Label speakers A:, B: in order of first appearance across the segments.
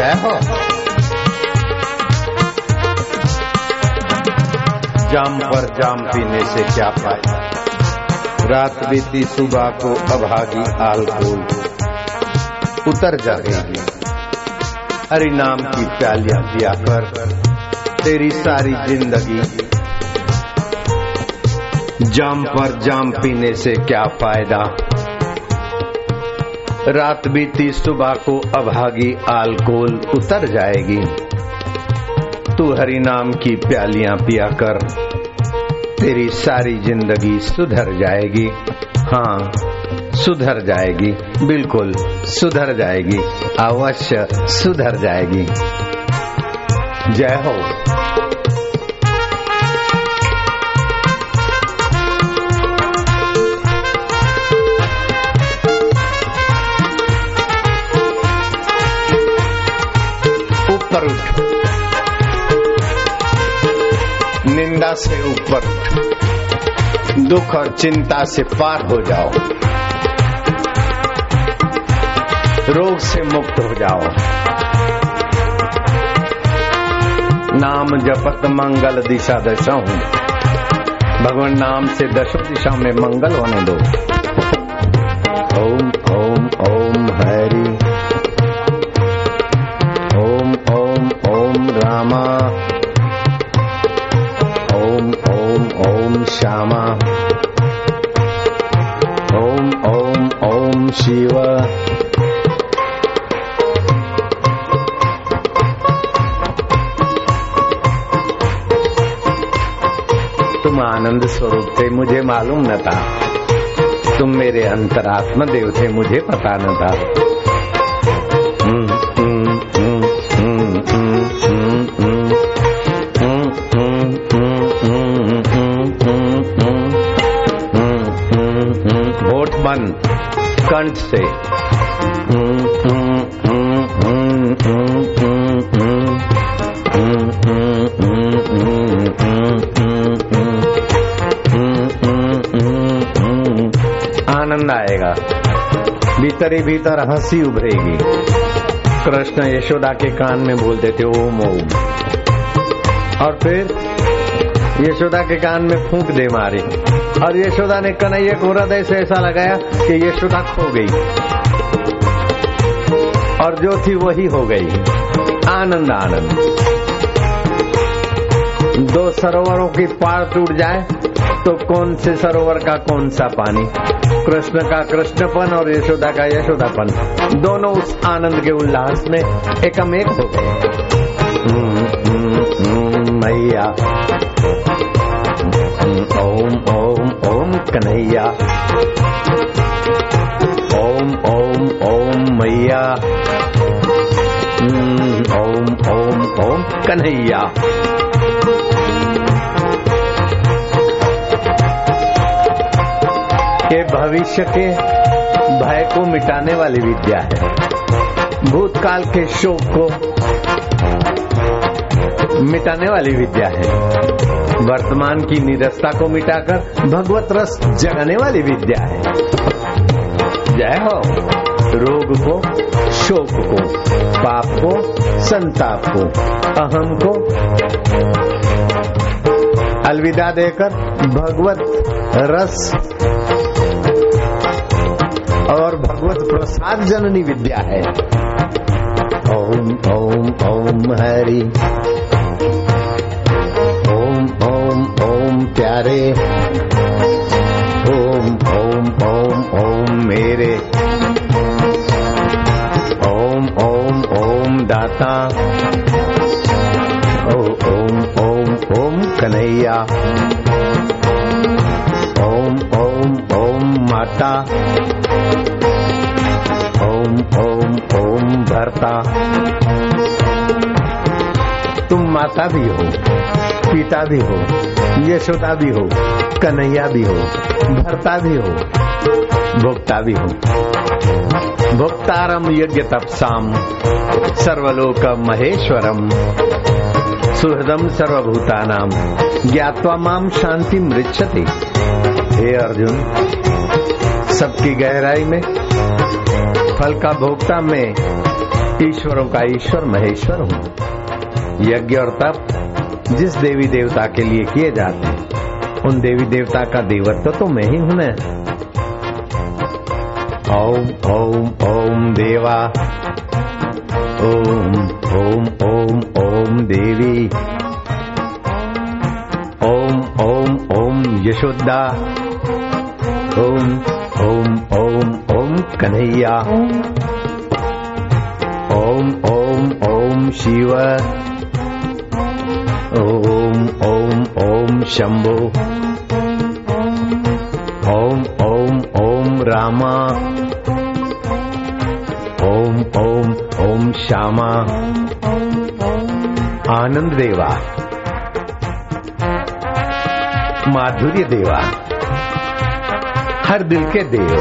A: जय हो जाम पर जाम पीने से क्या फ़ायदा? रात बीती सुबह को अभागी आलकोल उतर जाएगी हरि नाम की प्यालियाँ पिया कर। तेरी सारी ज़िंदगी। जाम पर जाम पीने से क्या फ़ायदा? रात बीती सुबह को अभागी आलकोल उतर जाएगी। तू हरि नाम की प्यालियाँ पिया कर, तेरी सारी ज़िंदगी सुधर जाएगी। हाँ सुधर जाएगी, बिल्कुल सुधर जाएगी, अवश्य सुधर जाएगी। जय हो। ऊपर उठ। निंदा से ऊपर उठ। दुख और चिंता से पार हो जाओ। रोग से मुक्त हो जाओ। नाम जपत मंगल दिशा दशा हूँ। भगवान नाम से दशो दिशा में मंगल होने दो। ओम श्यामा। ओम ओम ओम शिव। तुम आनंद स्वरूप थे, मुझे मालूम न था। तुम मेरे अंतरात्मा देव थे, मुझे पता न था। हम्म, हम्म, आनंद आएगा। भीतर ही भीतर हँसी उभरेगी। कृष्ण यशोदा के कान में बोलते थे ओम ओम। और फिर यशोदा के कान में फूंक दे मारी। और यशोदा ने कन्हैया को हृदय से ऐसा लगाया कि यशोदा खो गई। और जो थी वही हो गई। आनंद आनंद। दो सरोवरों की पार टूट जाए तो कौन से सरोवर का कौन सा पानी? कृष्ण का कृष्णपन और यशोदा का यशोदापन। दोनों उस आनंद के उल्लास में एकम एक हो गए। हम्म, हम्म, मैया ओम ओम ओम कन्हैया ओम ओम ओम मैया ओम ओम ओम कन्हैया ये भविष्य के भय को मिटाने वाली विद्या है भूतकाल के शोक को मिटाने वाली विद्या है। वर्तमान की निरस्ता को मिटाकर भगवत रस जगाने वाली विद्या है। जय हो। रोग को, शोक को, पाप को, संताप को, अहम को अलविदा देकर भगवत रस और भगवत प्रसाद जननी विद्या है। ओम ओम ओम हरि। प्यारे। ओम ओम ओम ओम मेरे। ओम ओम ओम दाता। ओ, ओम ओम ओम कन्हैया। ओम ओम ओम माता। ओम ओम ओम भरता। तुम माता भी हो। पिता भी हो, यशोदा भी हो, कन्हैया भी हो, भरता भी हो, भोक्ता भी हो। भोक्तारम यज्ञ तपसाम सर्वलोक महेश्वरम सुहृदम सर्वभूतानाम ज्ञातवा माम शांति मृक्षति हे अर्जुन, सबकी गहराई में, फल का भोक्ता में, ईश्वरों का ईश्वर महेश्वर हूँ। यज्ञ और तप जिस देवी देवता के लिए किए जाते हैं, उन देवी देवता का देवत्व तो मैं ही हूँ ओम ओम ओम देवा। ओम ओम ओम ओम देवी। ओम ओम ओम यशोदा। ओम ओम ओम ओम कन्हैया। ओम ओम ओम शिव। ओम ओम ओम शंभो ओम ओम ओम रामा ओम ओम ओम श्यामा आनंद देवा माधुर्य देवा हर दिल के देव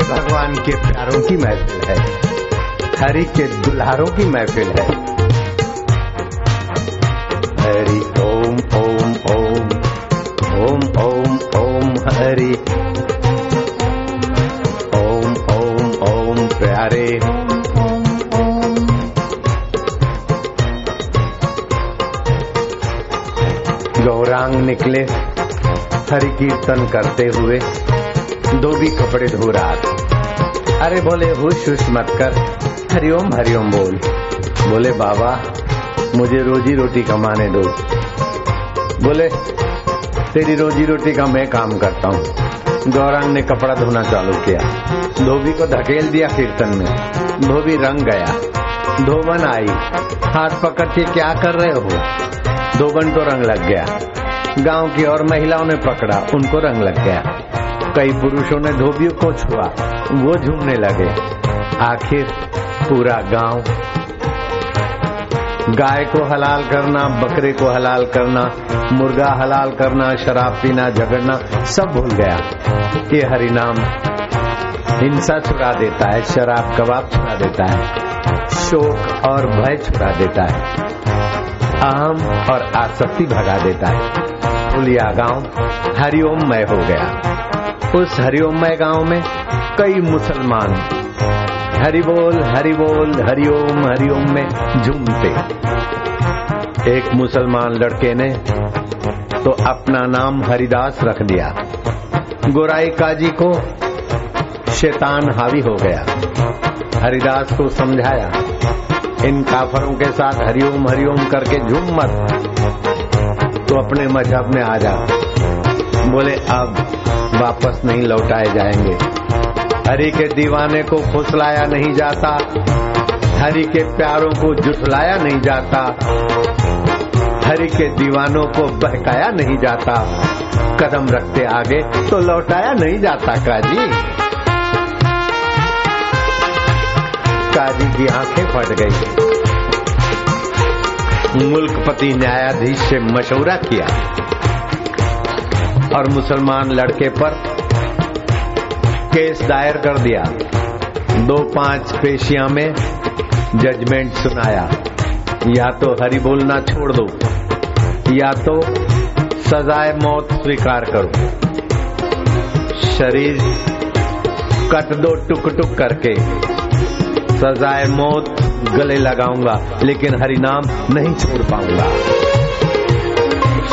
A: ये भगवान के प्यारों की महफिल है। हरि के दुल्हारों की महफिल है। हरि, ओम ओम ओम ओम ओम ओम, हरि। ओम ओम ओम, प्यारे। गौरांग निकले। हरि कीर्तन करते हुए धोबी कपड़े धो रहा था अरे बोले, हुश हुश मत कर। हरिओम हरिओम बोल। बोले, बाबा, मुझे रोजी रोटी कमाने दो। बोले, तेरी रोजी रोटी का मैं काम करता हूँ। गौरांग ने कपड़ा धोना चालू किया। धोबी को धकेल दिया कीर्तन में। धोबी रंग गया। धोबन आई। हाथ पकड़ के क्या कर रहे हो? धोबन को रंग लग गया। गाँव की और महिलाओं ने पकड़ा। उनको रंग लग गया। कई पुरुषों ने धोबियों को छुआ, वो झूमने लगे। आखिर पूरा गाँव गाय को हलाल करना, बकरे को हलाल करना, मुर्गा हलाल करना, शराब पीना, झगड़ना, सब भूल गया। ये हरिनाम हिंसा छुड़ा देता है, शराब कबाब छुड़ा देता है, शोक और भय छुड़ा देता है, अहम और आसक्ति भगा देता है। पुलिया गाँव हरिओममय हो गया। उस हरिओममय गाँव में कई मुसलमान। हरि बोल हरि बोल, हरिओम हरिओम में झूमते। एक मुसलमान लड़के ने तो अपना नाम हरिदास रख दिया। गोराई काजी को शैतान हावी हो गया। हरिदास को समझाया, इन काफरों के साथ हरिओम हरिओम करके झूम मत। तो अपने मज़हब में आ जा। बोले, अब वापस नहीं लौटाए जाएँगे। हरि के दीवाने को फुसलाया नहीं जाता। हरि के प्यारों को जुटलाया नहीं जाता। हरि के दीवानों को बहकाया नहीं जाता। कदम रखते आगे तो लौटाया नहीं जाता, काजी। काजी की आँखें फट गई। मुल्कपति न्यायाधीश से मशवरा किया। और मुसलमान लड़के पर केस दायर कर दिया। दो पाँच पेशिया में जजमेंट सुनाया। या तो हरी बोलना छोड़ दो, या तो सजाए मौत स्वीकार करो। शरीर कट दो टुक टुक करके। सजाए मौत गले लगाऊँगा, लेकिन हरि नाम नहीं छोड़ पाऊँगा।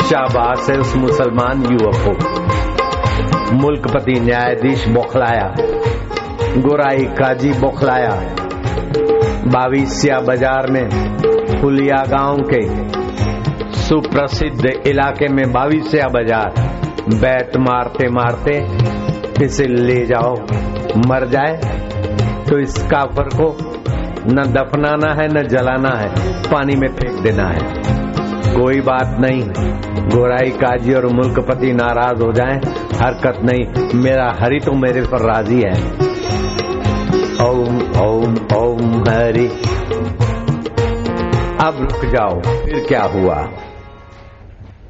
A: शाबाश है उस मुसलमान युवक को। मुल्कपति न्यायाधीश बौखलाया, गोराई काजी बौखलाया, बाविसिया बाज़ार में फुलिया गाँव के सुप्रसिद्ध इलाके में बाविसिया बाज़ार बैट मारते मारते इसे ले जाओ, मर जाए तो इस काफर को न दफनाना है, न जलाना है, पानी में फेंक देना है। कोई बात नहीं। गोराई, काजी और मुल्कपति नाराज़ हो जाएँ, हरकत नहीं। मेरा हरि तो मेरे पर राज़ी है। ओम ओम ओम हरि। अब रुक जाओ, फिर क्या हुआ?